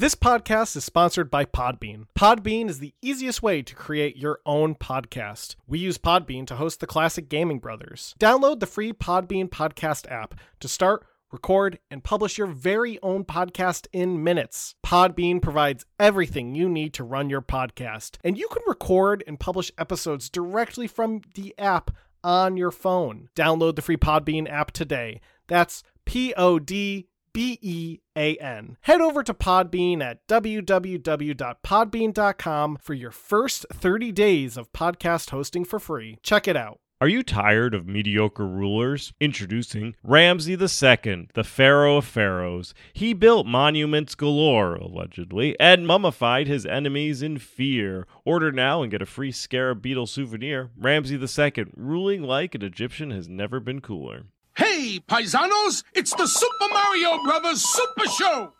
This podcast is sponsored by Podbean. Podbean is the easiest way to create your own podcast. We use Podbean to host the classic Gaming Brothers. Download the free Podbean podcast app to start, record, and publish your very own podcast in minutes. Podbean provides everything you need to run your podcast, and you can record and publish episodes directly from the app on your phone. Download the free Podbean app today. That's P O D B E A N. Head over to Podbean at www.podbean.com for your first 30 days of podcast hosting for free. Check it out. Are you tired of mediocre rulers? Introducing Ramses II, the Pharaoh of Pharaohs. He built monuments galore, allegedly, and mummified his enemies in fear. Order now and get a free Scarab Beetle souvenir. Ramses II, ruling like an Egyptian has never been cooler. Hey, paisanos, it's the Super Mario Brothers Super Show!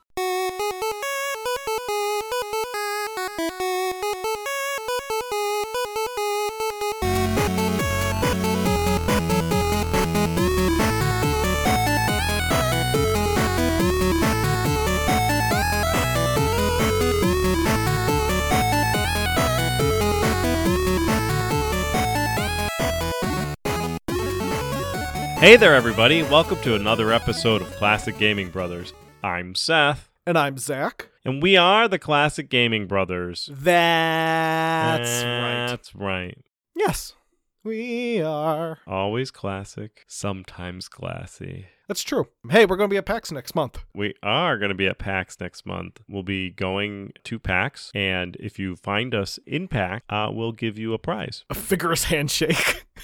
Hey there, everybody. Welcome to another episode of Classic Gaming Brothers. I'm Seth, And I'm Zach. and we are the Classic Gaming Brothers. That's right. That's right. Yes, we are. Always classic, sometimes classy. That's true. Hey, we're going to be at PAX next month. We are going to be at PAX next month. We'll be going to PAX, and if you find us in PAX, uh, we'll give you a prize. A vigorous handshake.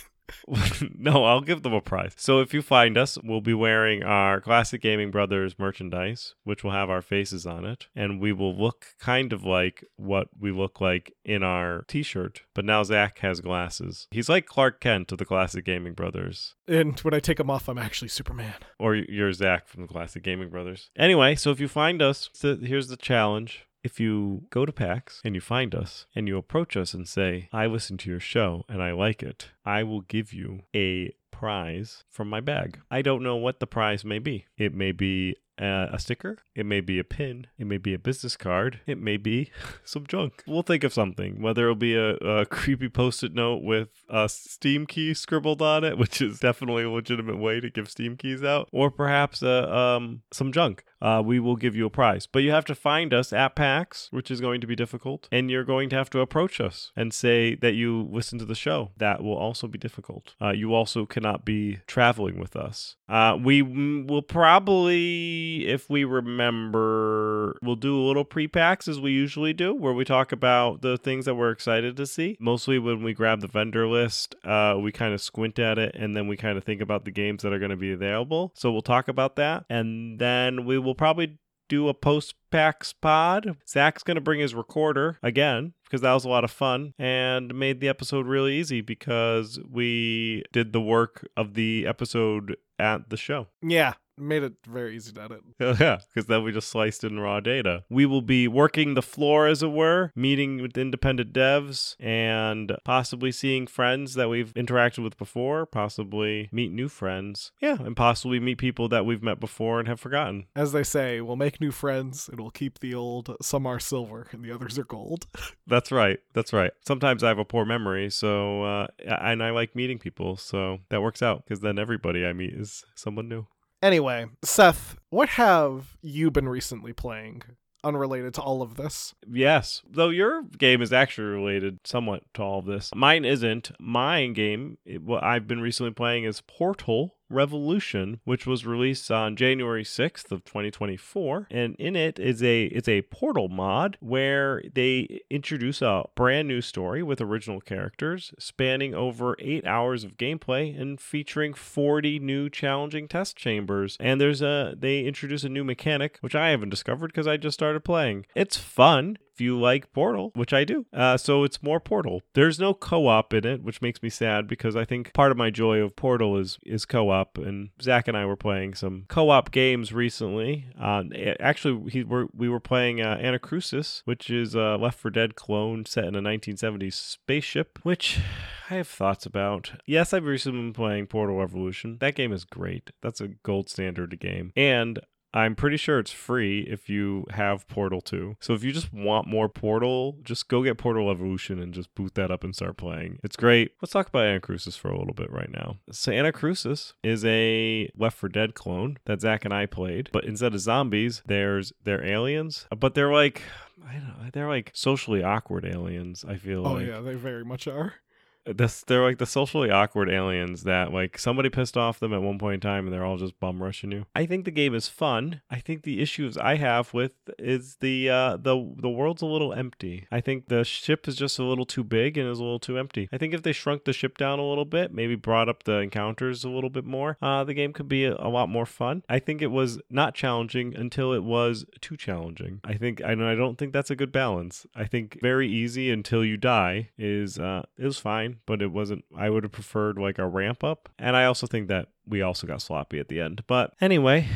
no, I'll give them a prize. So if you find us, we'll be wearing our Classic Gaming Brothers merchandise, which will have our faces on it, and we will look kind of like what we look like in our t-shirt. But now Zach has glasses. He's like Clark Kent of the Classic Gaming Brothers. and when I take them off, I'm actually Superman. Or you're Zach from the Classic Gaming Brothers. Anyway, so if you find us, here's the challenge. If you go to PAX and you find us and you approach us and say, I listen to your show and I like it, I will give you a prize from my bag. I don't know what the prize may be. It may be uh, a sticker, it may be a pin, it may be a business card, it may be some junk. We'll think of something, whether it'll be a, a creepy post it note with a Steam key scribbled on it, which is definitely a legitimate way to give Steam keys out, or perhaps uh, um, some junk. Uh, we will give you a prize. But you have to find us at PAX, which is going to be difficult, and you're going to have to approach us and say that you listen to the show. That will also be difficult. Uh, you also cannot be traveling with us. Uh, we will probably, if we remember, we'll do a little pre PAX as we usually do, where we talk about the things that we're excited to see. Mostly when we grab the vendor list, uh, we kind of squint at it and then we kind of think about the games that are going to be available. So we'll talk about that. And then we will probably do a post PAX pod. Zach's going to bring his recorder again because that was a lot of fun and made the episode really easy because we did the work of the episode at the show. Yeah, made it very easy to edit. yeah, because then we just sliced in raw data. We will be working the floor, as it were, meeting with independent devs and possibly seeing friends that we've interacted with before, possibly meet new friends. Yeah, and possibly meet people that we've met before and have forgotten. As they say, we'll make new friends and we'll keep the old. Some are silver and the others are gold. That's right. That's right. Sometimes I have a poor memory, so uh, and I like meeting people, so that works out because then everybody I meet is someone new. Anyway, Seth, what have you been recently playing unrelated to all of this? Yes, though your game is actually related somewhat to all of this. Mine isn't. My game, it- what I've been recently playing is Portal Revolution, which was released on January 6th of 2024, and in it is a it's a Portal mod where they introduce a brand new story with original characters spanning over 8 hours of gameplay and featuring 40 new challenging test chambers. And there's a they introduce a new mechanic which I haven't discovered because I just started playing. It's fun if you like Portal, which I do. Uh, so it's more Portal. There's no co-op in it, which makes me sad because I think part of my joy of Portal is is co-op. And Zach and I were playing some co-op games recently. Uh, actually, he, we're, we were playing uh, Anacrusis, which is a Left 4 Dead clone set in a 1970s spaceship, which I have thoughts about. Yes, I've recently been playing Portal Revolution. That game is great. That's a gold standard game. And I'm pretty sure it's free if you have Portal 2. So if you just want more Portal, just go get Portal Revolution and just boot that up and start playing. It's great. Let's talk about Anacrusis for a little bit right now. So Anacrusis is a Left 4 Dead clone that Zach and I played, but instead of zombies, there's they're aliens, but they're like I don't know, they're like socially awkward aliens. I feel like Oh like yeah, they very much are. This they're like the socially awkward aliens that like somebody pissed off them at one point in time and they're all just bum rushing you. I think the game is fun. I think the issues I have with is the uh the the world's a little empty. I think the ship is just a little too big and is a little too empty. I think if they shrunk the ship down a little bit, maybe brought up the encounters a little bit more, uh the game could be a, a lot more fun. I think it was not challenging until it was too challenging. I think I I don't think that's a good balance. I think very easy until you die is uh is fine but it wasn't I would have preferred like a ramp up. And I also think that we also got sloppy at the end. But anyway,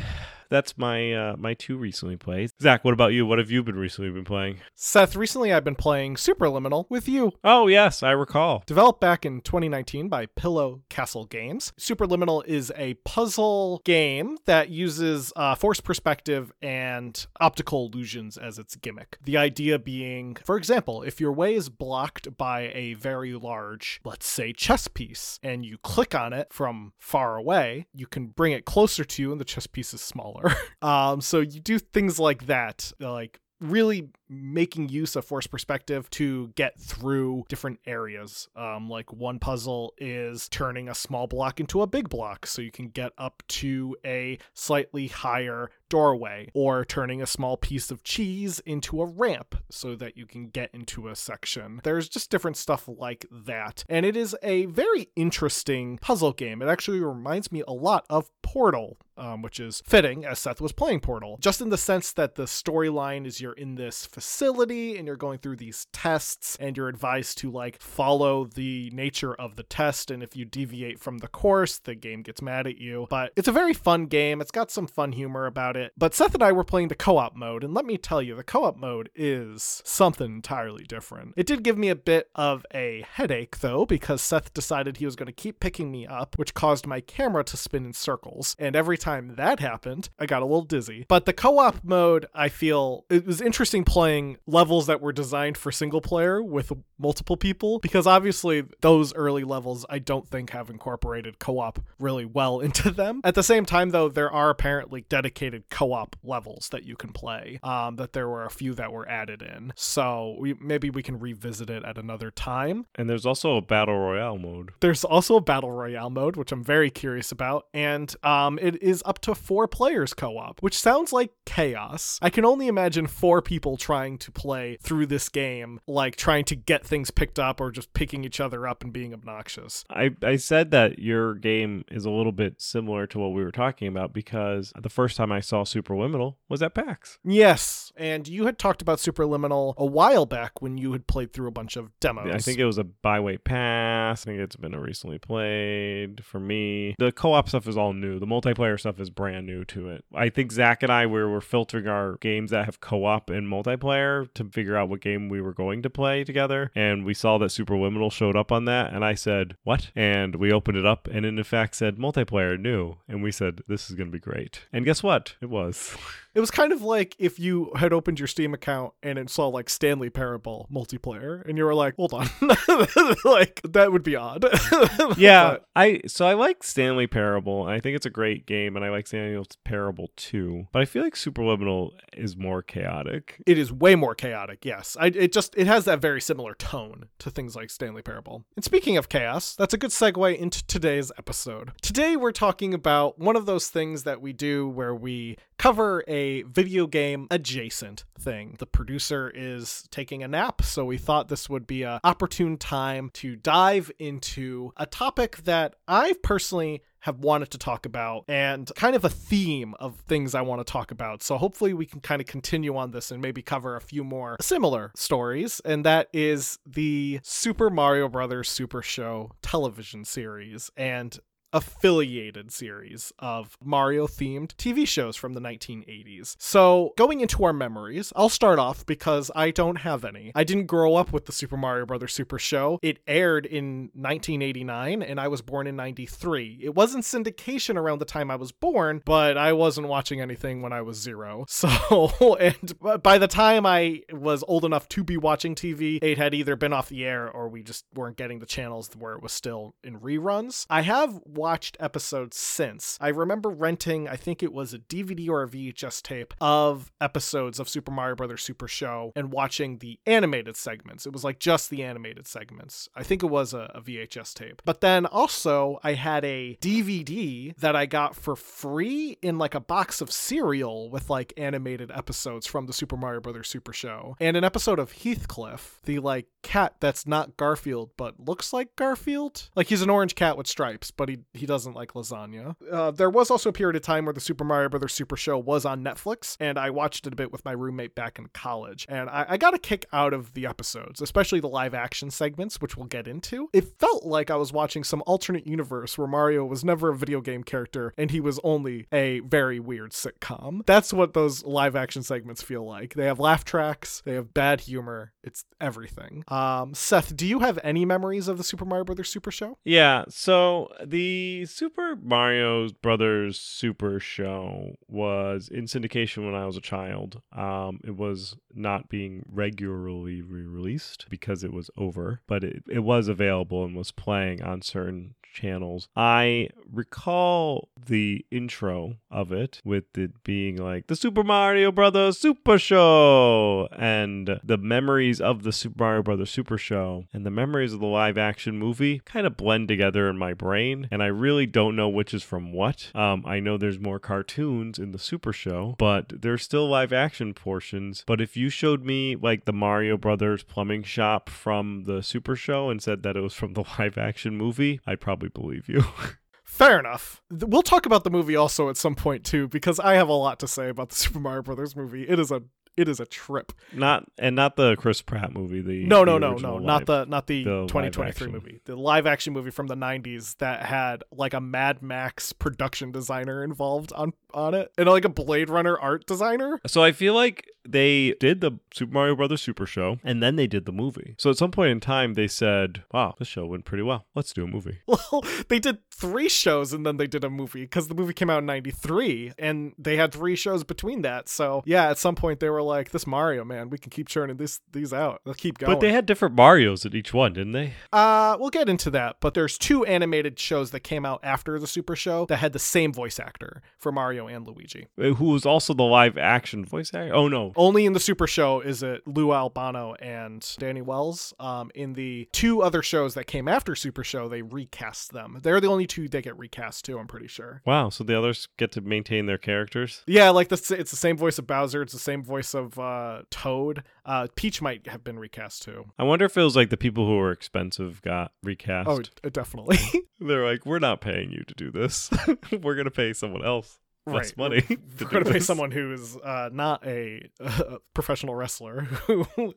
that's my uh, my two recently plays. Zach, what about you? What have you been recently been playing? Seth, recently I've been playing Superliminal with you. Oh yes, I recall. Developed back in 2019 by Pillow Castle Games, Superliminal is a puzzle game that uses uh, forced perspective and optical illusions as its gimmick. The idea being, for example, if your way is blocked by a very large, let's say, chess piece, and you click on it from far away, you can bring it closer to you, and the chess piece is smaller. um, so you do things like that, like really making use of force perspective to get through different areas. Um, like one puzzle is turning a small block into a big block so you can get up to a slightly higher doorway, or turning a small piece of cheese into a ramp so that you can get into a section. There's just different stuff like that. And it is a very interesting puzzle game. It actually reminds me a lot of Portal. Um, which is fitting as Seth was playing Portal, just in the sense that the storyline is you're in this facility and you're going through these tests and you're advised to like follow the nature of the test and if you deviate from the course the game gets mad at you. But it's a very fun game. It's got some fun humor about it. But Seth and I were playing the co-op mode and let me tell you the co-op mode is something entirely different. It did give me a bit of a headache though because Seth decided he was going to keep picking me up which caused my camera to spin in circles. And every time that happened I got a little dizzy. But the co-op mode I feel it was interesting playing levels that were designed for single player with multiple people because obviously those early levels I don't think have incorporated co-op really well into them. At the same time though there are apparently dedicated co-op levels that you can play. Um that there were a few that were added in. So we maybe we can revisit it at another time. And there's also a battle royale mode. There's also a battle royale mode which I'm very curious about and um it is up to 4 players co-op, which sounds like chaos. I can only imagine 4 people trying to play through this game, like trying to get things picked up or just picking each other up and being obnoxious. I, I said that your game is a little bit similar to what we were talking about because the first time I saw Superliminal was at PAX. Yes, and you had talked about Superliminal a while back when you had played through a bunch of demos. I think it was a byway pass. I think it's been a recently played for me. The co-op stuff is all new. The multiplayer stuff is brand new to it. I think Zach and I we were filtering our games that have co-op and multiplayer to figure out what game we were going to play together, and we saw that Superliminal showed up on that, and I said, "What?" And we opened it up, and it in fact said multiplayer new, and we said, "This is going to be great." And guess what? It was. It was kind of like if you had opened your Steam account and it saw like Stanley Parable multiplayer, and you were like, "Hold on, like that would be odd." yeah, But I so I like Stanley Parable, and I think it's a great game, and I like Stanley Parable too. But I feel like Superliminal is more chaotic. it is way more chaotic. Yes, I, it just it has that very similar tone to things like Stanley Parable. And speaking of chaos, that's a good segue into today's episode. Today we're talking about one of those things that we do where we cover a video game adjacent thing. The producer is taking a nap, so we thought this would be an opportune time to dive into a topic that I personally have wanted to talk about and kind of a theme of things I want to talk about. So hopefully we can kind of continue on this and maybe cover a few more similar stories and that is the Super Mario Brothers Super Show television series and affiliated series of Mario themed TV shows from the 1980s. So, going into our memories, I'll start off because I don't have any. I didn't grow up with the Super Mario Brothers Super Show. It aired in 1989 and I was born in 93. It was in syndication around the time I was born, but I wasn't watching anything when I was 0. So, and by the time I was old enough to be watching TV, it had either been off the air or we just weren't getting the channels where it was still in reruns. I have watched episodes since. I remember renting, I think it was a DVD or a VHS tape of episodes of Super Mario Brothers Super Show and watching the animated segments. It was like just the animated segments. I think it was a, a VHS tape. But then also, I had a DVD that I got for free in like a box of cereal with like animated episodes from the Super Mario Brothers Super Show and an episode of Heathcliff, the like cat that's not Garfield but looks like Garfield. Like he's an orange cat with stripes, but he he doesn't like lasagna. Uh, there was also a period of time where the Super Mario Brothers Super Show was on Netflix, and I watched it a bit with my roommate back in college. And I, I got a kick out of the episodes, especially the live action segments, which we'll get into. It felt like I was watching some alternate universe where Mario was never a video game character and he was only a very weird sitcom. That's what those live action segments feel like. They have laugh tracks, they have bad humor, it's everything. Um, Seth, do you have any memories of the Super Mario Brothers Super Show? Yeah, so the Super Mario Brothers Super Show was in syndication when I was a child. Um, it was not being regularly re-released because it was over, but it, it was available and was playing on certain channels. I recall the intro of it with it being like the Super Mario Brothers Super Show and the memories of the Super Mario Brothers Super Show and the memories of the live action movie kind of blend together in my brain and I really don't know which is from what. Um, I know there's more cartoons in the Super Show, but there's still live action portions. But if you showed me like the Mario Brothers plumbing shop from the Super Show and said that it was from the live action movie, I'd probably believe you. Fair enough. We'll talk about the movie also at some point too, because I have a lot to say about the Super Mario Brothers movie. It is a it is a trip. not and not the Chris Pratt movie. The No, no, the no, no, not the not the, the 2023 movie. The live action movie from the 90s that had like a Mad Max production designer involved on on it and like a Blade Runner art designer. So I feel like they did the Super Mario Brothers Super Show and then they did the movie. So at some point in time they said, "Wow, this show went pretty well. Let's do a movie." Well, they did three shows and then they did a movie because the movie came out in 93 and they had three shows between that. So, yeah, at some point they were like, this Mario, man, we can keep churning this these out. Let's keep going. But they had different Marios at each one, didn't they? Uh, we'll get into that, but there's two animated shows that came out after the Super Show that had the same voice actor for Mario and Luigi. Uh, Who was also the live action voice actor? Oh no. Only in the Super Show is it Lou Albano and Danny Wells. Um, in the two other shows that came after Super Show, they recast them. They're the only two that get recast too. I'm pretty sure. Wow, so the others get to maintain their characters? Yeah, like the, it's the same voice of Bowser. It's the same voice of uh, Toad. Uh, Peach might have been recast too. I wonder if it was like the people who were expensive got recast. Oh, definitely. They're like, "We're not paying you to do this. We're going to pay someone else less Right. money." to We're going to pay someone who is uh, not a uh, professional wrestler who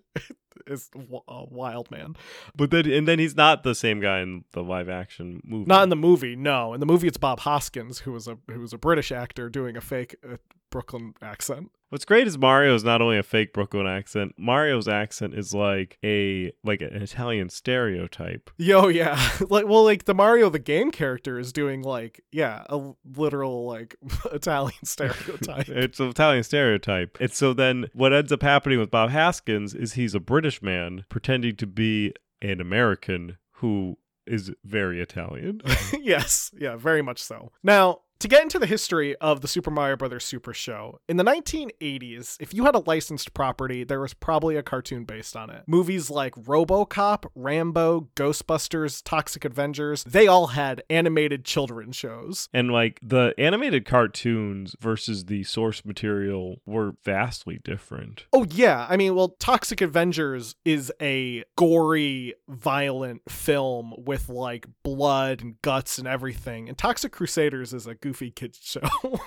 is a wild man. But then and then he's not the same guy in the live action movie. Not in the movie. No, in the movie it's Bob Hoskins who was a who was a British actor doing a fake uh, Brooklyn accent. What's great is Mario is not only a fake Brooklyn accent. Mario's accent is like a like an Italian stereotype. Yo, yeah, like well, like the Mario the game character is doing like yeah a literal like Italian stereotype. It's an Italian stereotype. And so then what ends up happening with Bob Hoskins is he's a British man pretending to be an American who is very Italian. yes, yeah, very much so. Now, to get into the history of the Super Mario Brothers Super Show, in the 1980s, if you had a licensed property, there was probably a cartoon based on it. Movies like RoboCop, Rambo, Ghostbusters, Toxic Avengers, they all had animated children shows. and like the animated cartoons versus the source material were vastly different. Oh yeah, I mean, well, Toxic Avengers is a gory, violent film with like blood and guts and everything, and Toxic Crusaders is a goofy goofy kids show.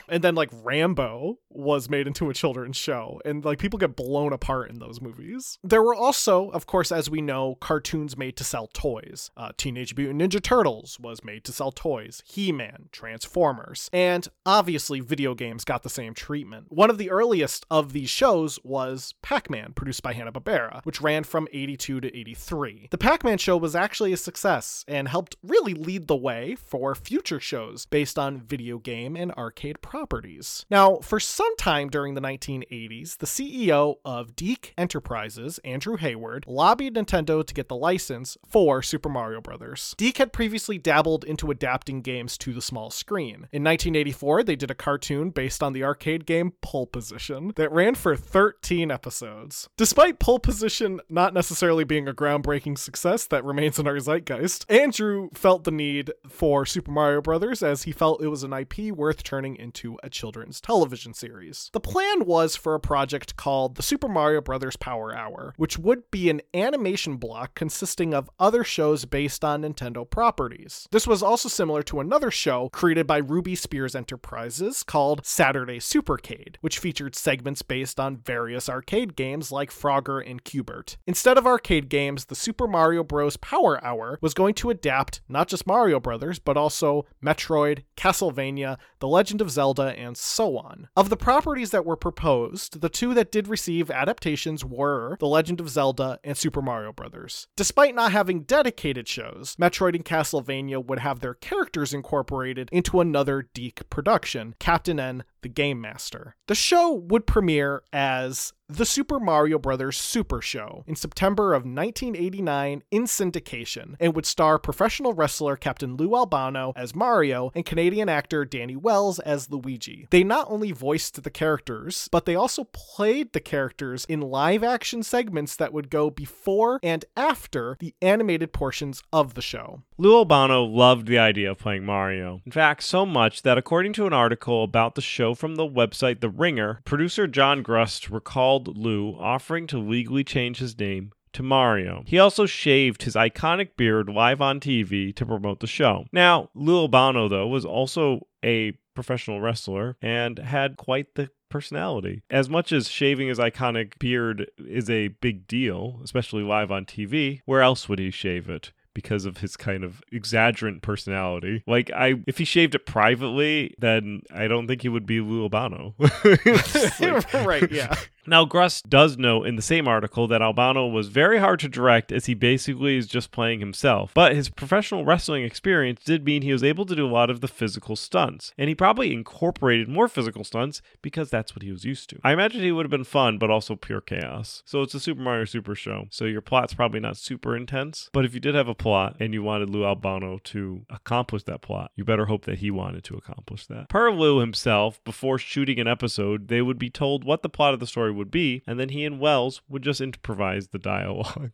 and then like Rambo was made into a children's show and like people get blown apart in those movies. There were also, of course, as we know, cartoons made to sell toys. Uh, Teenage Mutant Ninja Turtles was made to sell toys. He-Man, Transformers, and obviously video games got the same treatment. One of the earliest of these shows was Pac-Man, produced by Hanna-Barbera, which ran from 82 to 83. The Pac-Man show was actually a success and helped really lead the way for future shows based on video game and arcade properties. Now, for some time during the 1980s, the CEO of DiC Enterprises, Andrew Hayward, lobbied Nintendo to get the license for Super Mario Bros. DiC had previously dabbled into adapting games to the small screen. In 1984, they did a cartoon based on the arcade game Pole Position that ran for 13 episodes. Despite Pole Position not necessarily being a groundbreaking success that remains in our zeitgeist, Andrew felt the need for Super Mario Bros. as he felt it was an IP worth turning into a children's television series. The plan was for a project called the Super Mario Bros. Power Hour, which would be an animation block consisting of other shows based on Nintendo properties. This was also similar to another show created by Ruby Spears Enterprises called Saturday Supercade, which featured segments based on various arcade games like Frogger and Q*bert. Instead of arcade games, the Super Mario Bros. Power Hour was going to adapt not just Mario Brothers, but also Metroid, Castlevania, The Legend of Zelda, and so on. Of the properties that were proposed, the two that did receive adaptations were The Legend of Zelda and Super Mario Brothers. Despite not having dedicated shows, Metroid and Castlevania would have their characters incorporated into another DiC production, Captain N the Game Master. The show would premiere as the Super Mario Bros. Super Show in September of 1989 in syndication and would star professional wrestler Captain Lou Albano as Mario and Canadian actor Danny Wells as Luigi. They not only voiced the characters, but they also played the characters in live action segments that would go before and after the animated portions of the show. Lou Albano loved the idea of playing Mario. In fact, so much that according to an article about the show from the website The Ringer, producer John Grust recalled Lou offering to legally change his name to Mario. He also shaved his iconic beard live on TV to promote the show. Now, Lou Albano, though, was also a professional wrestler and had quite the personality. As much as shaving his iconic beard is a big deal, especially live on TV, where else would he shave it? Because of his kind of exaggerant personality. Like I if he shaved it privately, then I don't think he would be Lou Albano. like... right, yeah. Now, Grust does note in the same article that Albano was very hard to direct as he basically is just playing himself, but his professional wrestling experience did mean he was able to do a lot of the physical stunts, and he probably incorporated more physical stunts because that's what he was used to. I imagine he would have been fun, but also pure chaos. So it's a Super Mario Super Show, so your plot's probably not super intense, but if you did have a plot and you wanted Lou Albano to accomplish that plot, you better hope that he wanted to accomplish that. Per Lou himself, before shooting an episode, they would be told what the plot of the story would be, and then he and Wells would just improvise the dialogue.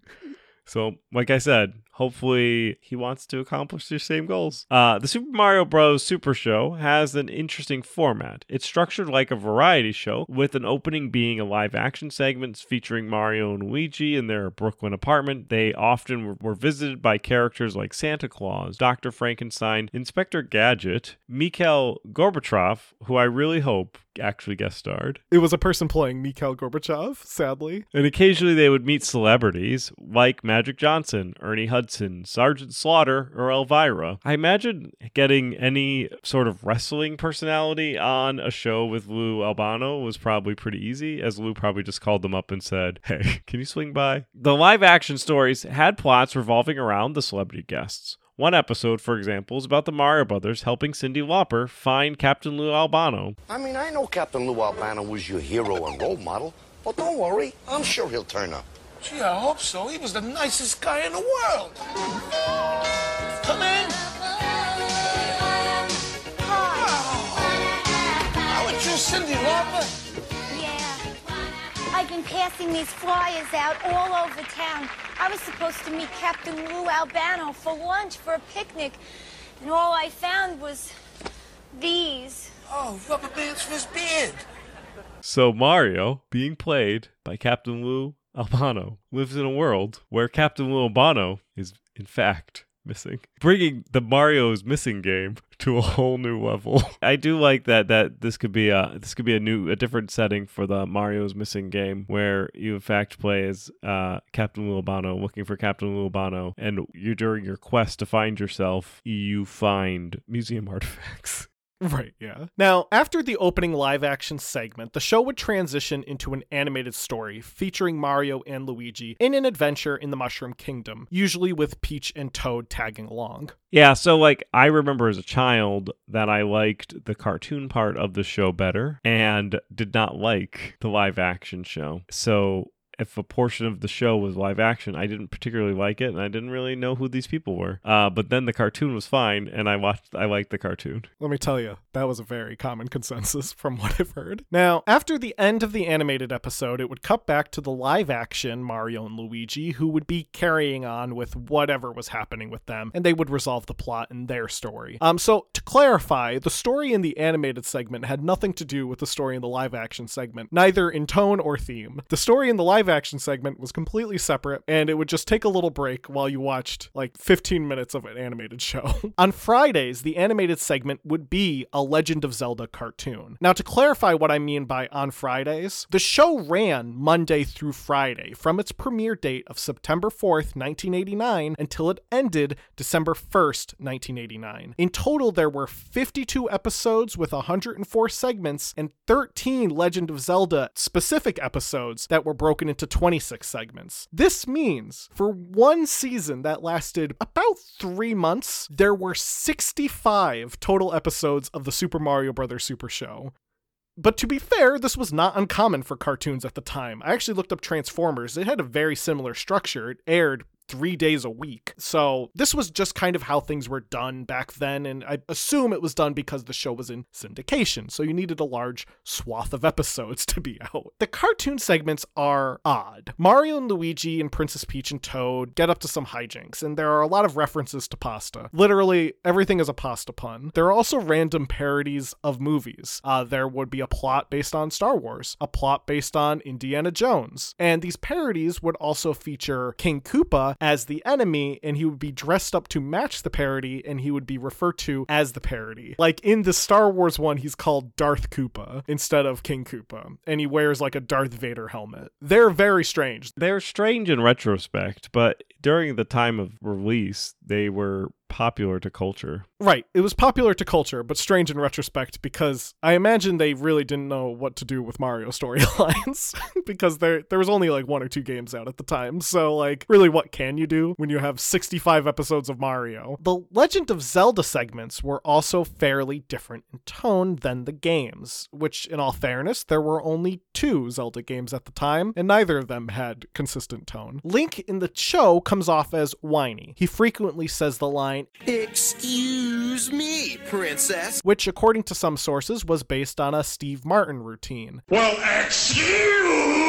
so, like I said, hopefully he wants to accomplish the same goals. Uh, the Super Mario Bros. Super Show has an interesting format. It's structured like a variety show, with an opening being a live action segment featuring Mario and Luigi in their Brooklyn apartment. They often were, were visited by characters like Santa Claus, Dr. Frankenstein, Inspector Gadget, Mikhail Gorbachev, who I really hope actually guest starred. It was a person playing Mikhail Gorbachev, sadly. And occasionally they would meet celebrities like Magic Johnson, Ernie Hudson, Hudson, Sergeant Slaughter, or Elvira. I imagine getting any sort of wrestling personality on a show with Lou Albano was probably pretty easy, as Lou probably just called them up and said, Hey, can you swing by? The live action stories had plots revolving around the celebrity guests. One episode, for example, is about the Mario Brothers helping Cyndi Lauper find Captain Lou Albano. I mean, I know Captain Lou Albano was your hero and role model, but don't worry, I'm sure he'll turn up. Gee, I hope so. He was the nicest guy in the world. Come in. How about you, Cyndi Lauper? Yeah. I've been passing these flyers out all over town. I was supposed to meet Captain Lou Albano for lunch for a picnic, and all I found was these. Oh, rubber bands for his beard. So Mario, being played by Captain Lou Albano lives in a world where Captain Lou Albano is, in fact, missing, bringing the Mario's missing game to a whole new level. I do like that that this could be a this could be a new a different setting for the Mario's missing game where you in fact play as uh, Captain Lou Albano looking for Captain Lou Albano and you're during your quest to find yourself you find museum artifacts. Right, yeah. Now, after the opening live action segment, the show would transition into an animated story featuring Mario and Luigi in an adventure in the Mushroom Kingdom, usually with Peach and Toad tagging along. Yeah, so like I remember as a child that I liked the cartoon part of the show better and did not like the live action show. So if a portion of the show was live action, I didn't particularly like it, and I didn't really know who these people were. Uh, but then the cartoon was fine, and I watched. I liked the cartoon. Let me tell you, that was a very common consensus from what I've heard. Now, after the end of the animated episode, it would cut back to the live action Mario and Luigi, who would be carrying on with whatever was happening with them, and they would resolve the plot in their story. Um, so to clarify, the story in the animated segment had nothing to do with the story in the live action segment, neither in tone or theme. The story in the live action segment was completely separate, and it would just take a little break while you watched like 15 minutes of an animated show. On Fridays, the animated segment would be a Legend of Zelda cartoon. Now, to clarify what I mean by on Fridays, the show ran Monday through Friday from its premiere date of September 4th, 1989, until it ended December 1st, 1989. In total, there were 52 episodes with 104 segments and 13 Legend of Zelda specific episodes that were broken into 26 segments. This means for one season that lasted about three months, there were 65 total episodes of the Super Mario Bros. Super Show. But to be fair, this was not uncommon for cartoons at the time. I actually looked up Transformers. It had a very similar structure. It aired three days a week. So this was just kind of how things were done back then, and I assume it was done because the show was in syndication, so you needed a large swath of episodes to be out. The cartoon segments are odd. Mario and Luigi and Princess Peach and Toad get up to some hijinks, and there are a lot of references to pasta. Literally, everything is a pasta pun. There are also random parodies of movies. Uh, there would be a plot based on Star Wars, a plot based on Indiana Jones, and these parodies would also feature King Koopa as the enemy, and he would be dressed up to match the parody, and he would be referred to as the parody. Like in the Star Wars one, he's called Darth Koopa instead of King Koopa, and he wears like a Darth Vader helmet. They're very strange. They're strange in retrospect, but during the time of release, they were popular to culture. Right. It was popular to culture, but strange in retrospect because I imagine they really didn't know what to do with Mario storylines because there there was only like one or two games out at the time. So like really what can you do when you have 65 episodes of Mario? The Legend of Zelda segments were also fairly different in tone than the games, which in all fairness, there were only two Zelda games at the time and neither of them had consistent tone. Link in the show comes off as whiny. He frequently says the line Excuse me, princess. which, according to some sources, was based on a Steve Martin routine. Well, excuse me!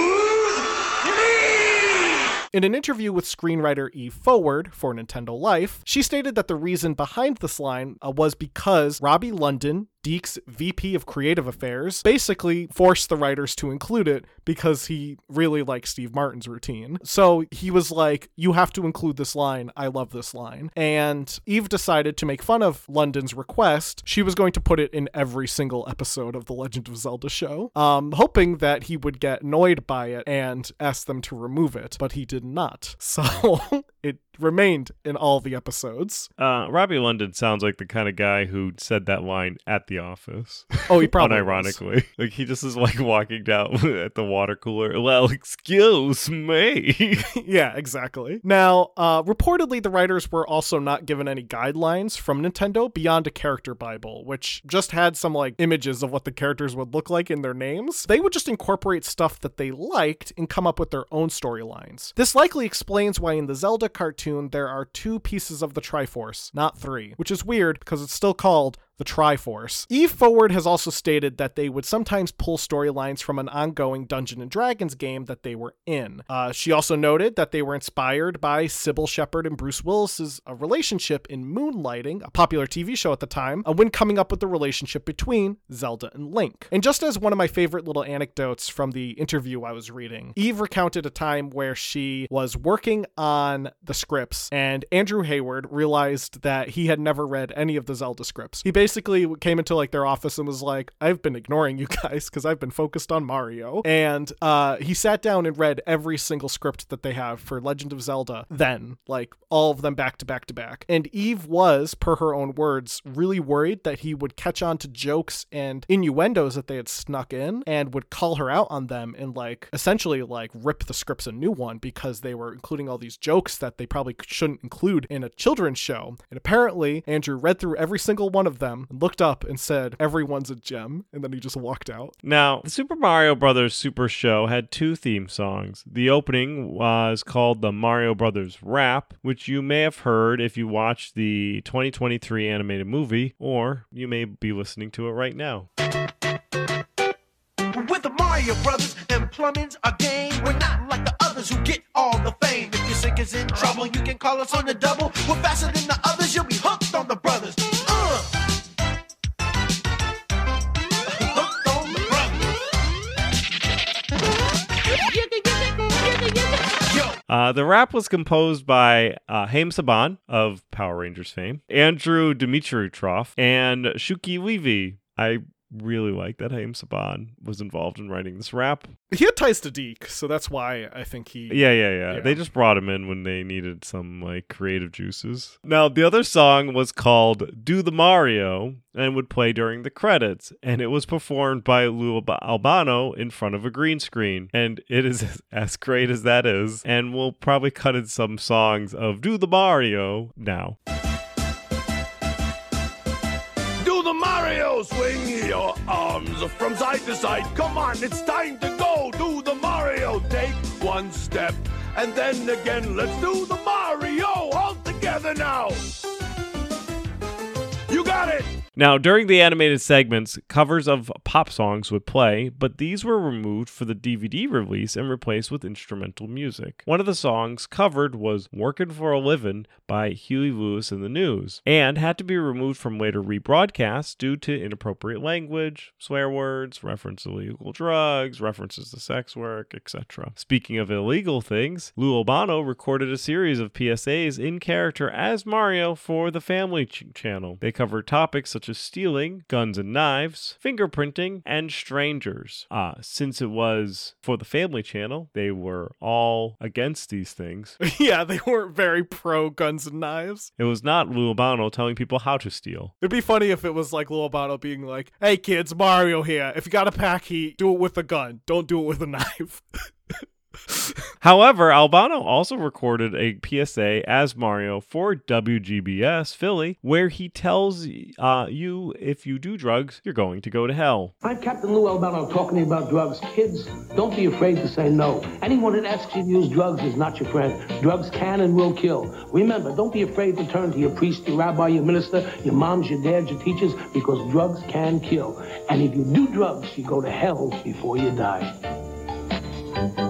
In an interview with screenwriter Eve Forward for Nintendo Life, she stated that the reason behind this line uh, was because Robbie London, DiC's VP of Creative Affairs, basically forced the writers to include it because he really liked Steve Martin's routine. So he was like, You have to include this line. I love this line. And Eve decided to make fun of London's request. She was going to put it in every single episode of The Legend of Zelda show, um, hoping that he would get annoyed by it and ask them to remove it. But he did not. So it remained in all the episodes. Uh, Robbie London sounds like the kind of guy who said that line at the office. Oh, he probably was. unironically. Like he just is like walking down at the water cooler. Well, excuse me. yeah, exactly. Now, uh, reportedly, the writers were also not given any guidelines from Nintendo beyond a character Bible, which just had some like images of what the characters would look like in their names. They would just incorporate stuff that they liked and come up with their own storylines. This likely explains why in the Zelda cartoon there are two pieces of the Triforce, not three, which is weird because it's still called the Triforce. Eve Forward has also stated that they would sometimes pull storylines from an ongoing Dungeon and Dragons game that they were in. Uh, she also noted that they were inspired by Cybill Shepherd and Bruce Willis's uh, relationship in Moonlighting, a popular TV show at the time, uh, when coming up with the relationship between Zelda and Link. And just as one of my favorite little anecdotes from the interview I was reading, Eve recounted a time where she was working on the scripts and Andrew Hayward realized that he had never read any of the Zelda scripts. He basically came into like their office and was like, I've been ignoring you guys because I've been focused on Mario. And uh, he sat down and read every single script that they have for Legend of Zelda then, like all of them back to back to back. And Eve was, per her own words, really worried that he would catch on to jokes and innuendos that they had snuck in and would call her out on them and like essentially like rip the scripts a new one because they were including all these jokes that they probably shouldn't include in a children's show. And apparently, Andrew read through every single one of them and looked up and said, Everyone's a gem. And then he just walked out. Now, the Super Mario Brothers Super Show had two theme songs. The opening was called the Mario Brothers Rap, which you may have heard if you watched the 2023 animated movie, or you may be listening to it right now. With the Mario Brothers and plumbing's a game. We're not like the others who get all the fame. If your sink is in trouble, you can call us on the double. We're faster than the others, you'll be hooked on the brothers. Uh, the rap was composed by uh, Haim Saban of Power Rangers fame, Andrew Dimitritroff, and Shuki Levy. I really like that Haim Saban was involved in writing this rap. He had ties to DiC, so that's why I think he. Yeah, yeah, yeah, Yeah. They just brought him in when they needed some like creative juices. Now, the other song was called Do the Mario and would play during the credits, and it was performed by Lou Albano in front of a green screen. And it is as great as that is, and we'll probably cut in some songs of Do the Mario now. Do the Mario, swing from side to side. Come on, it's time to go. Do the Mario, take one step, and then again, let's do the Mario all together now. You got it. Now, during the animated segments, covers of pop songs would play, but these were removed for the DVD release and replaced with instrumental music. One of the songs covered was Working for a Living by Huey Lewis and the News, and had to be removed from later rebroadcasts due to inappropriate language, swear words, reference to illegal drugs, references to sex work, etc. Speaking of illegal things, Lou Albano recorded a series of PSAs in character as Mario for the Family Ch- Channel. They covered topics such as stealing, guns and knives, fingerprinting, and strangers. Uh, since it was for the Family Channel, they were all against these things. yeah, they weren't very pro guns and knives. It was not Lou Albano telling people how to steal. It'd be funny if it was like Albano being like, "Hey kids, Mario here. If you got a pack heat, do it with a gun. Don't do it with a knife." However, Albano also recorded a PSA as Mario for WGBS Philly, where he tells uh, you if you do drugs, you're going to go to hell. I'm Captain Lou Albano talking about drugs. Kids, don't be afraid to say no. Anyone that asks you to use drugs is not your friend. Drugs can and will kill. Remember, don't be afraid to turn to your priest, your rabbi, your minister, your moms, your dads, your teachers, because drugs can kill. And if you do drugs, you go to hell before you die.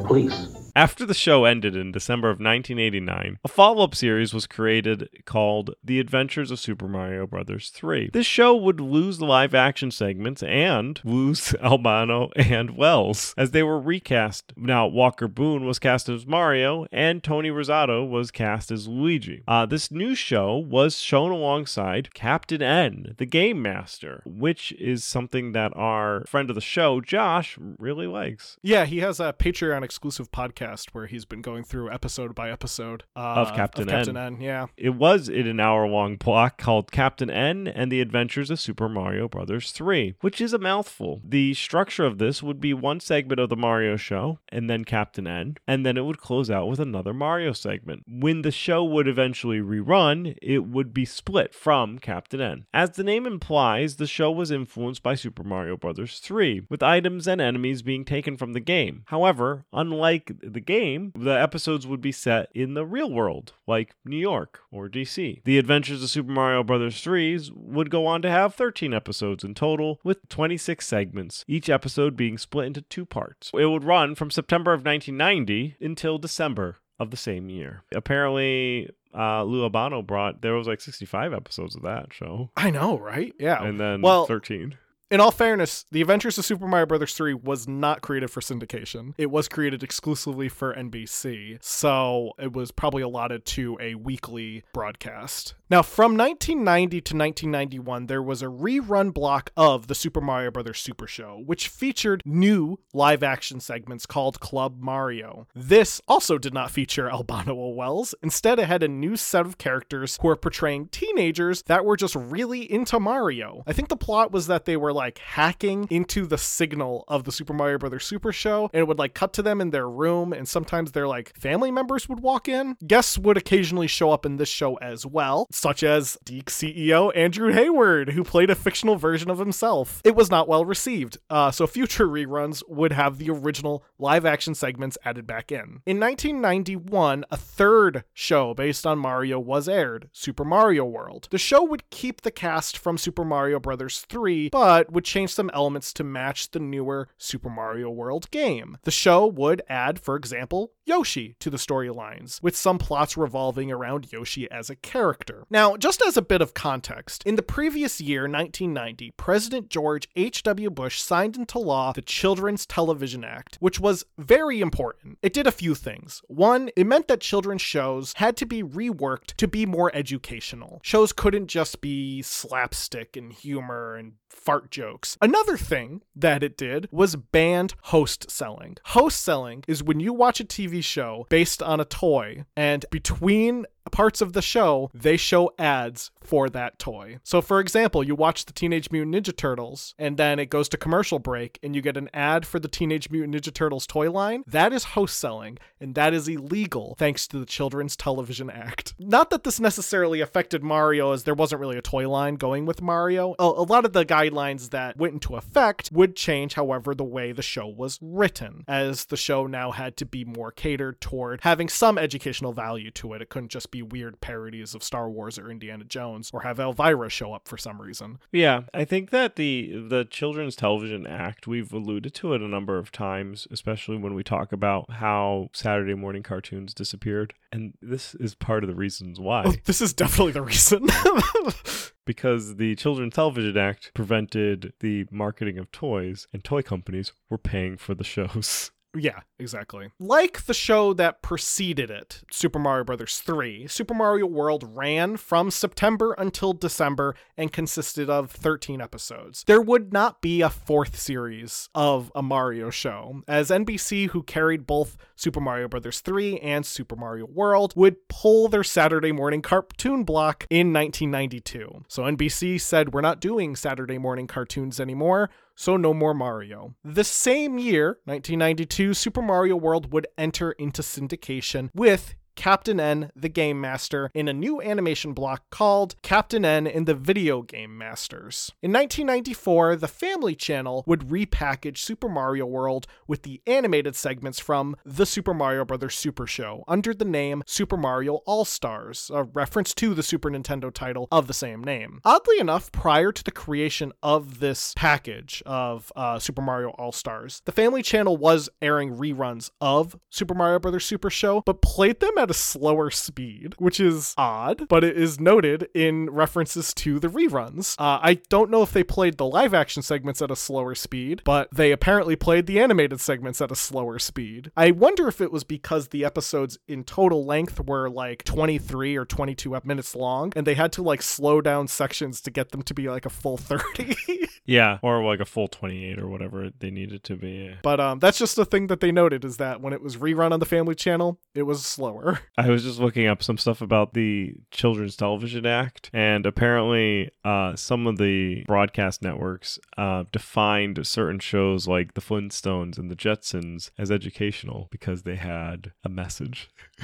Please. After the show ended in December of 1989, a follow-up series was created called The Adventures of Super Mario Bros. 3. This show would lose the live-action segments and lose Albano and Wells as they were recast. Now, Walker Boone was cast as Mario and Tony Rosato was cast as Luigi. Uh, this new show was shown alongside Captain N, the Game Master, which is something that our friend of the show, Josh, really likes. yeah, he has a Patreon exclusive podcast where he's been going through episode by episode uh, Of Captain Captain N. N. Yeah, It was in an hour long block called Captain N and the Adventures of Super Mario Bros. 3, which is a mouthful. The structure of this would be one segment of the Mario show and then Captain N, and then it would close out with another Mario segment. When the show would eventually rerun, it would be split from Captain N. As the name implies, the show was influenced by Super Mario Bros. 3, with items and enemies being taken from the game. However, unlike the the game, the episodes would be set in the real world, like New York or DC. The Adventures of Super Mario Bros. 3 would go on to have 13 episodes in total, with 26 segments, each episode being split into two parts. It would run from September of 1990 until December of the same year. Apparently, uh, Lou Albano brought there was like 65 episodes of that show, I know, right? Yeah. and then well, 13. In all fairness, The Adventures of Super Mario Bros. 3 was not created for syndication. It was created exclusively for NBC, so it was probably allotted to a weekly broadcast. Now, from 1990 to 1991, there was a rerun block of the Super Mario Bros. Super Show, which featured new live action segments called Club Mario. This also did not feature Albano Wells. Instead, it had a new set of characters who were portraying teenagers that were just really into Mario. I think the plot was that they were like hacking into the signal of the Super Mario Bros. Super Show, and it would like cut to them in their room, and sometimes their like family members would walk in. Guests would occasionally show up in this show as well, such as DiC CEO Andrew Hayward, who played a fictional version of himself. It was not well received, uh, so future reruns would have the original live action segments added back in. In 1991, a third show based on Mario was aired, Super Mario World. The show would keep the cast from Super Mario Bros. 3, but would change some elements to match the newer Super Mario World game. The show would add, for example, Yoshi to the storylines, with some plots revolving around Yoshi as a character. Now, just as a bit of context, in the previous year, 1990, President George H.W. Bush signed into law the Children's Television Act, which was very important. It did a few things. One, it meant that children's shows had to be reworked to be more educational. Shows couldn't just be slapstick and humor and fart jokes. Another thing that it did was banned host selling. Host selling is when you watch a TV show based on a toy, and between parts of the show, they show ads for that toy. So, for example, you watch the Teenage Mutant Ninja Turtles, and then it goes to commercial break, and you get an ad for the Teenage Mutant Ninja Turtles toy line. That is host selling, and that is illegal thanks to the Children's Television Act. Not that this necessarily affected Mario, as there wasn't really a toy line going with Mario. A, lot of the guidelines that went into effect would change, however, the way the show was written, as the show now had to be more catered toward having some educational value to it. It couldn't just be weird parodies of Star Wars or Indiana Jones, or have Elvira show up for some reason. Yeah, I think that the the Children's Television Act, we've alluded to it a number of times, especially when we talk about how Saturday morning cartoons disappeared. And this is part of the reasons why. Oh, this is definitely the reason. because the Children's Television Act prevented the marketing of toys, and toy companies were paying for the shows. Yeah, exactly. Like the show that preceded it, Super Mario Bros. 3, Super Mario World ran from September until December and consisted of 13 episodes. There would not be a fourth series of a Mario show, as NBC, who carried both Super Mario Bros. 3 and Super Mario World, would pull their Saturday morning cartoon block in 1992. So NBC said, We're not doing Saturday morning cartoons anymore so no more Mario. The same year, 1992, Super Mario World would enter into syndication with Captain N, the Game Master, in a new animation block called Captain N and the Video Game Masters. In 1994, the Family Channel would repackage Super Mario World with the animated segments from the Super Mario Bros. Super Show under the name Super Mario All Stars, a reference to the Super Nintendo title of the same name. Oddly enough, prior to the creation of this package of uh, Super Mario All Stars, the Family Channel was airing reruns of Super Mario Bros. Super Show, but played them at a slower speed, which is odd, but it is noted in references to the reruns. Uh, I don't know if they played the live action segments at a slower speed, but they apparently played the animated segments at a slower speed. I wonder if it was because the episodes in total length were like 23 or 22 minutes long, and they had to like slow down sections to get them to be like a full 30. Yeah, or like a full 28 or whatever they needed to be. but um, that's just the thing that they noted is that when it was rerun on the Family Channel, it was slower. I was just looking up some stuff about the Children's Television Act, and apparently, uh, some of the broadcast networks uh, defined certain shows like the Flintstones and the Jetsons as educational because they had a message.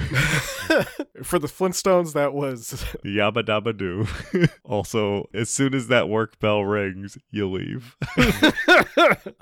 For the Flintstones, that was Yabba dabba doo. also, as soon as that work bell rings, you leave.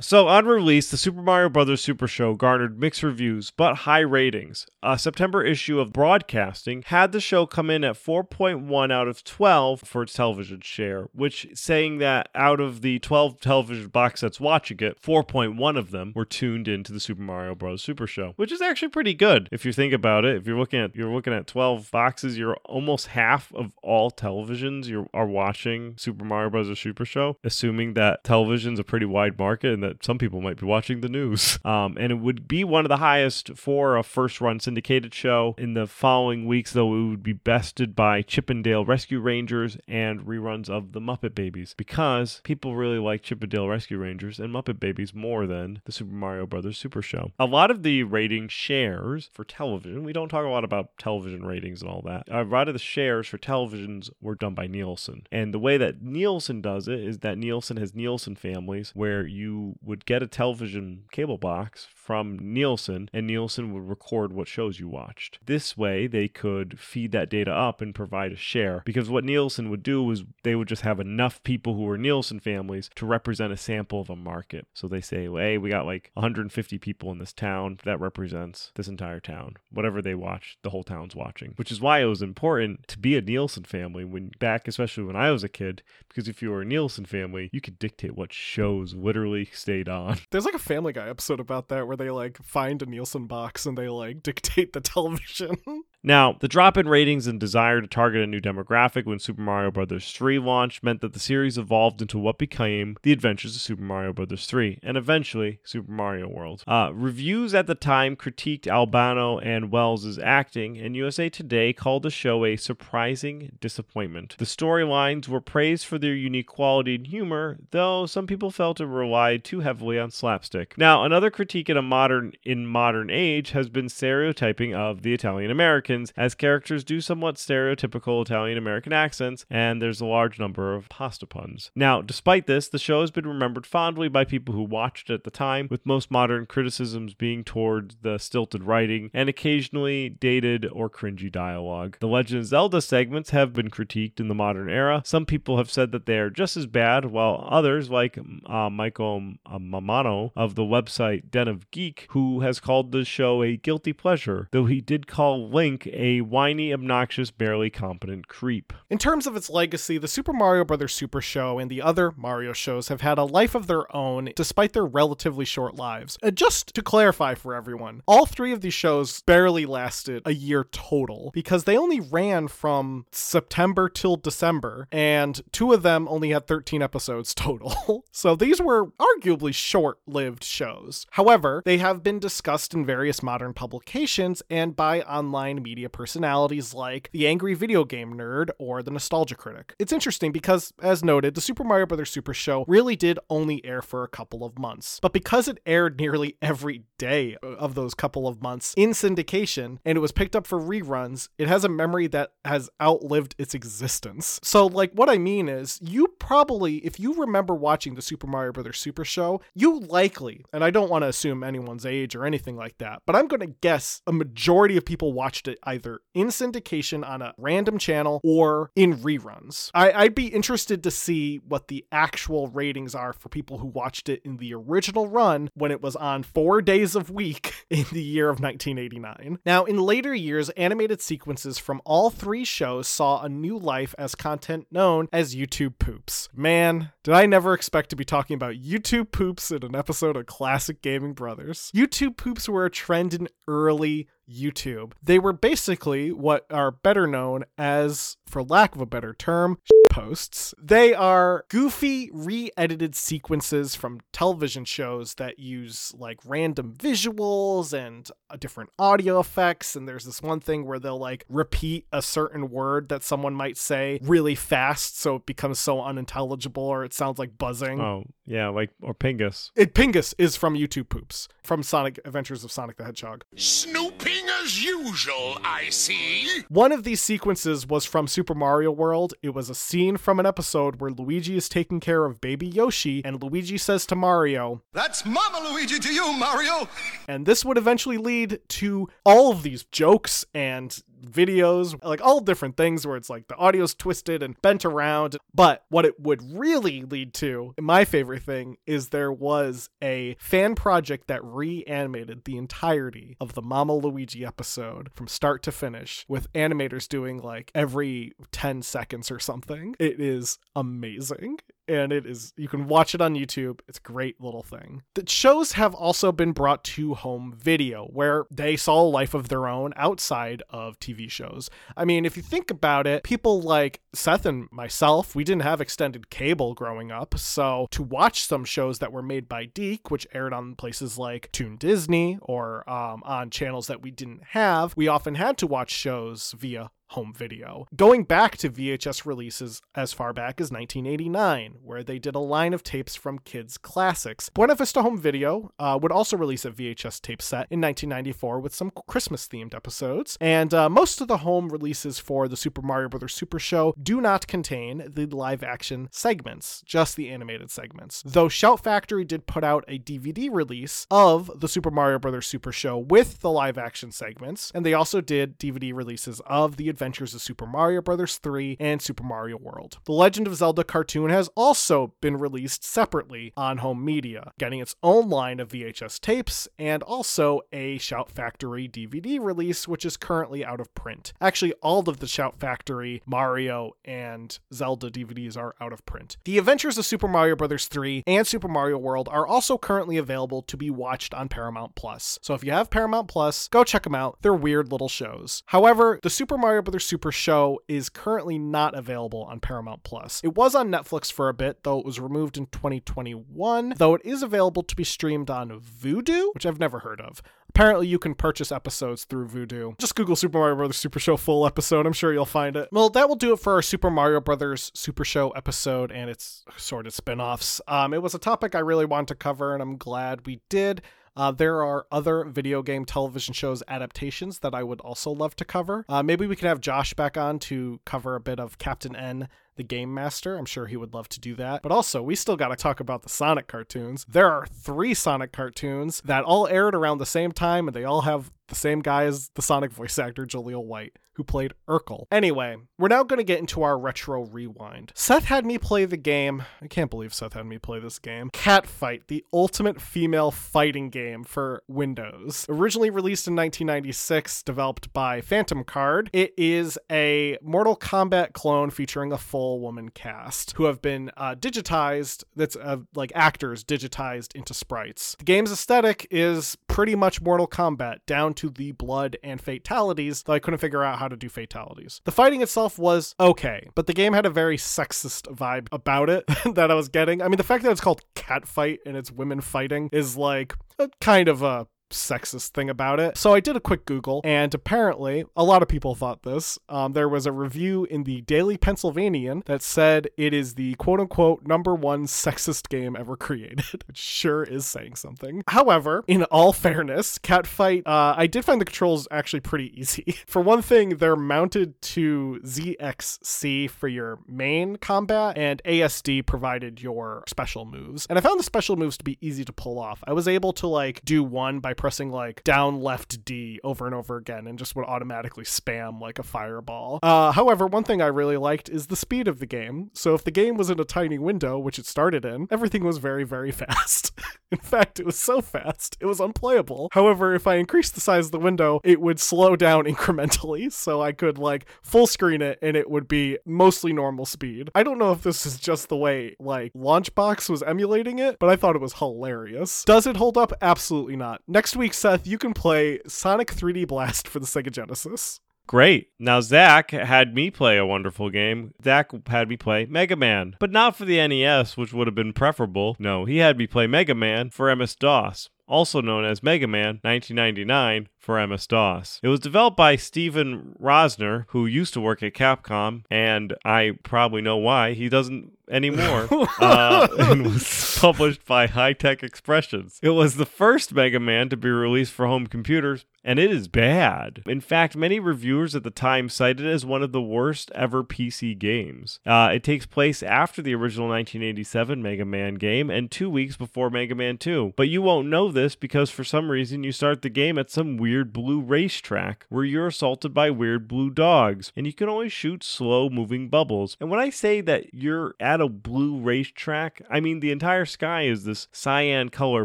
so, on release, the Super Mario Brothers Super Show garnered mixed reviews but high ratings. A September issue of Broadcasting had the show come in at 4.1 out of 12 for its television share, which saying that out of the 12 television box sets watching it, 4.1 of them were tuned into the Super Mario Bros. Super Show, which is actually pretty good if you think about it. If you're looking at you're looking at 12 boxes, you're almost half of all televisions you are watching Super Mario Bros. Super Show, assuming that television's a pretty wide market and that some people might be watching the news. Um, and it would be one of the highest for a first run syndicated show. In the following weeks, though, it would be bested by Chip 'n Dale Rescue Rangers and reruns of the Muppet Babies because people really like Chip 'n Dale Rescue Rangers and Muppet Babies more than the Super Mario Brothers Super Show. A lot of the rating shares for television, we don't talk a lot about television ratings and all that. A lot of the shares for televisions were done by Nielsen. And the way that Nielsen does it is that Nielsen has Nielsen families where you would get a television cable box from Nielsen and Nielsen would record what shows you watched. This way they could feed that data up and provide a share because what Nielsen would do was they would just have enough people who were Nielsen families to represent a sample of a market. So they say, hey, we got like 150 people in this town that represents this entire town. Whatever they watch, the whole town's watching. Which is why it was important to be a Nielsen family when back, especially when I was a kid, because if you were a Nielsen family, you could dictate what shows literally stayed on. There's like a Family Guy episode about that where they like find a Nielsen box and they like dictate the television. Now, the drop in ratings and desire to target a new demographic when Super Mario Bros. 3 launched meant that the series evolved into what became The Adventures of Super Mario Bros. 3 and eventually Super Mario World. Uh, reviews at the time critiqued Albano and Wells' acting, and USA Today called the show a surprising disappointment. The storylines were praised for their unique quality and humor, though some people felt it relied too heavily on slapstick. Now, another critique in a modern in modern age has been stereotyping of the Italian American as characters do somewhat stereotypical Italian American accents, and there's a large number of pasta puns. Now, despite this, the show has been remembered fondly by people who watched it at the time, with most modern criticisms being towards the stilted writing and occasionally dated or cringy dialogue. The Legend of Zelda segments have been critiqued in the modern era. Some people have said that they are just as bad, while others, like uh, Michael Mammano of the website Den of Geek, who has called the show a guilty pleasure, though he did call Link a whiny, obnoxious, barely competent creep. In terms of its legacy, the Super Mario Bros. Super Show and the other Mario shows have had a life of their own despite their relatively short lives. Uh, just to clarify for everyone, all three of these shows barely lasted a year total because they only ran from September till December, and two of them only had 13 episodes total. so these were arguably short lived shows. However, they have been discussed in various modern publications and by online media personalities like the Angry Video Game Nerd or the Nostalgia Critic. It's interesting because, as noted, the Super Mario Bros. Super Show really did only air for a couple of months. But because it aired nearly every day of those couple of months in syndication and it was picked up for reruns, it has a memory that has outlived its existence. So, like, what I mean is, you probably, if you remember watching the Super Mario Bros. Super Show, you likely, and I don't want to assume anyone's age or anything like that, but I'm going to guess a majority of people watched it either in syndication on a random channel or in reruns. I, would be interested to see what the actual ratings are for people who watched it in the original run when it was on four days of week in the year of 1989. Now, in later years, animated sequences from all three shows saw a new life as content known as YouTube poops. Man, did I never expect to be talking about YouTube poops in an episode of Classic Gaming Brothers. YouTube poops were a trend in early YouTube. They were basically what are better known as, for lack of a better term, posts. They are goofy, re edited sequences from television shows that use like random visuals and uh, different audio effects. And there's this one thing where they'll like repeat a certain word that someone might say really fast so it becomes so unintelligible or it sounds like buzzing. Oh, yeah, like, or Pingas. It Pingas is from YouTube Poops, from Sonic Adventures of Sonic the Hedgehog. Snoopy Business as usual, I see. One of these sequences was from Super Mario World. It was a scene from an episode where Luigi is taking care of baby Yoshi, and Luigi says to Mario, That's Mama Luigi to you, Mario. and this would eventually lead to all of these jokes and videos, like all different things where it's like the audio's twisted and bent around. But what it would really lead to, my favorite thing, is there was a fan project that reanimated the entirety of the Mama Luigi episode from start to finish with animators doing like every 10 seconds or something. It is amazing and it is you can watch it on YouTube. It's a great little thing. The shows have also been brought to home video where they saw a life of their own outside of TV shows. I mean, if you think about it, people like Seth and myself, we didn't have extended cable growing up, so to watch some shows that were made by DiC, which aired on places like Toon Disney or um, on channels that we didn't have, we often had to watch shows via home video. Going back to VHS releases as far back as 1989, where they did a line of tapes from kids' classics. Buena Vista Home Video uh, would also release a VHS tape set in 1994 with some Christmas themed episodes, and uh, most of the home releases for the Super Mario Bros. Super Show do not contain the live action segments, just the animated segments. Though Shout Factory did put out a DVD release of the Super Mario Bros. Super Show with the live action segments, and they also did DVD releases of the Adventures of Super Mario Bros. 3 and Super Mario World. The Legend of Zelda cartoon has also been released separately on home media, getting its own line of VHS tapes and also a Shout Factory DVD release, which is currently out of print. Actually, all of the Shout Factory, Mario, and Zelda DVDs are out of print. The Adventures of Super Mario Bros. 3 and Super Mario World are also currently available to be watched on Paramount Plus. So if you have Paramount Plus, go check them out. They're weird little shows. However, the Super Mario Bros. Super Show is currently not available on Paramount Plus. It was on Netflix for a bit, though it was removed in 2021, though it is available to be streamed on Vudu, which I've never heard of. Apparently, you can purchase episodes through Vudu. Just Google Super Mario Brothers Super Show full episode. I'm sure you'll find it. Well, that will do it for our Super Mario Brothers Super Show episode and its sort of spin offs. Um, it was a topic I really wanted to cover, and I'm glad we did. Uh, there are other video game television shows adaptations that I would also love to cover. Uh, maybe we could have Josh back on to cover a bit of Captain N, the Game Master. I'm sure he would love to do that. But also, we still got to talk about the Sonic cartoons. There are three Sonic cartoons that all aired around the same time, and they all have the same guy as the Sonic voice actor, Jaleel White, who played Urkel. Anyway, we're now going to get into our retro rewind. Seth had me play the game. I can't believe Seth had me play this game. Catfight, the ultimate female fighting game for Windows. Originally released in 1996, developed by Phantom Card, it is a Mortal Kombat clone featuring a full woman cast who have been uh, digitized, that's uh, like actors digitized into sprites. The game's aesthetic is pretty much Mortal Kombat, down to the blood and fatalities, though I couldn't figure out how to do fatalities. The fighting itself was okay, but the game had a very sexist vibe about it that I was getting. I mean, the fact that it's called Catfight and it's women fighting is like kind of a sexist thing about it. So I did a quick Google, and apparently, a lot of people thought this. Um, there was a review in the Daily Pennsylvanian that said it is the quote unquote number one sexist game ever created, which sure is saying something. However, in all fairness, Catfight, uh, I did find the controls actually pretty easy. For one thing, they're mounted to ZXC for your main combat, and ASD provided your special moves. And I found the special moves to be easy to pull off. I was able to like do one by pressing like down left D over and over again and just would automatically spam like a fireball. Uh, however, one thing I really liked is the speed of the game. So if the game was in a tiny window, which it started in, everything was very, very fast. in fact, it was so fast, it was unplayable. However, if I increased the size of the window, it would slow down incrementally. So I could like full screen it and it would be mostly normal speed. I don't know if this is just the way like Launchbox was emulating it, but I thought it was hilarious. Does it hold up? Absolutely not. Next week, Seth, you can play Sonic 3D Blast for the Sega Genesis. Great. Now, Zach had me play a wonderful game. Zach had me play Mega Man, but not for the NES, which would have been preferable. No, he had me play Mega Man for MS DOS, also known as Mega Man 1999 for MS DOS. It was developed by Steven Rosner, who used to work at Capcom, and I probably know why he doesn't anymore, uh, and was published by Hi Tech Expressions. It was the first Mega Man to be released for home computers, and it is bad. In fact, many reviewers at the time cited it as one of the worst ever PC games. Uh, it takes place after the original 1987 Mega Man game and two weeks before Mega Man 2. But you won't know this because for some reason you start the game at some weird blue racetrack where you're assaulted by weird blue dogs and you can only shoot slow moving bubbles. And when I say that you're at a blue racetrack, I mean the entire sky is this cyan color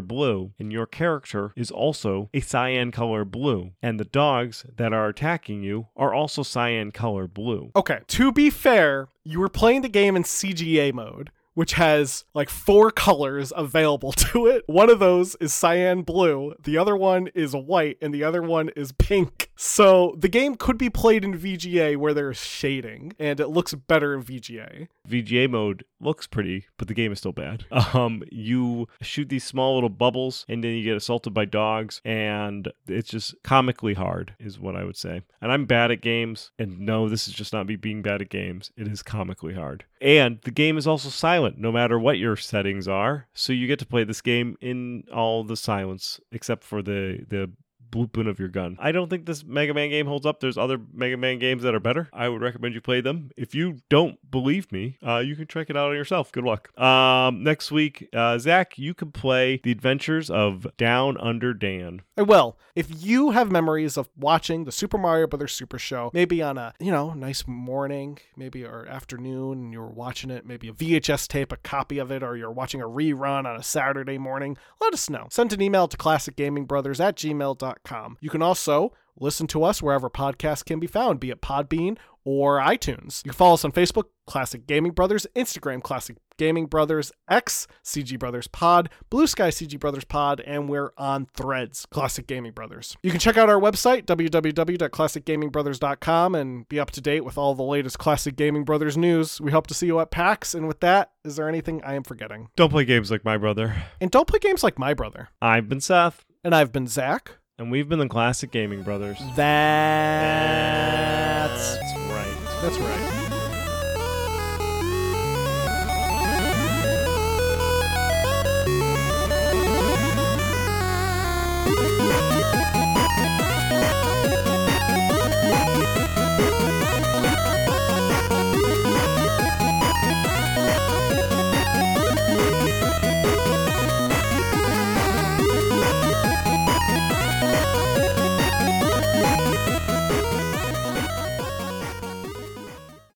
blue and your character is also a cyan color blue. And the dogs that are attacking you are also cyan color blue. Okay, to be fair, you were playing the game in CGA mode, which has like four colors available to it. One of those is cyan blue, the other one is white, and the other one is pink. So the game could be played in VGA where there's shading, and it looks better in VGA. VGA mode looks pretty, but the game is still bad. Um, you shoot these small little bubbles, and then you get assaulted by dogs, and it's just comically hard, is what I would say. And I'm bad at games, and no, this is just not me being bad at games. It is comically hard. And the game is also silent, no matter what your settings are. So you get to play this game in all the silence, except for the the blooping of your gun. I don't think this Mega Man game holds up. There's other Mega Man games that are better. I would recommend you play them. If you don't believe me, uh, you can check it out on yourself. Good luck. Um, next week, uh, Zach, you can play The Adventures of Down Under Dan. I will. If you have memories of watching the Super Mario Brothers Super Show, maybe on a, you know, nice morning, maybe or afternoon, and you were watching it, maybe a VHS tape, a copy of it, or you're watching a rerun on a Saturday morning, let us know. Send an email to classicgamingbrothers at gmail.com. You can also listen to us wherever podcasts can be found, be it Podbean or iTunes. You can follow us on Facebook, Classic Gaming Brothers, Instagram, Classic Gaming Brothers, X, CG Brothers Pod, Blue Sky CG Brothers Pod, and we're on Threads, Classic Gaming Brothers. You can check out our website, www.classicgamingbrothers.com, and be up to date with all the latest Classic Gaming Brothers news. We hope to see you at PAX. And with that, is there anything I am forgetting? Don't play games like my brother. And don't play games like my brother. I've been Seth, And I've been Zach. And we've been the Classic Gaming Brothers. That's That's right. that's right.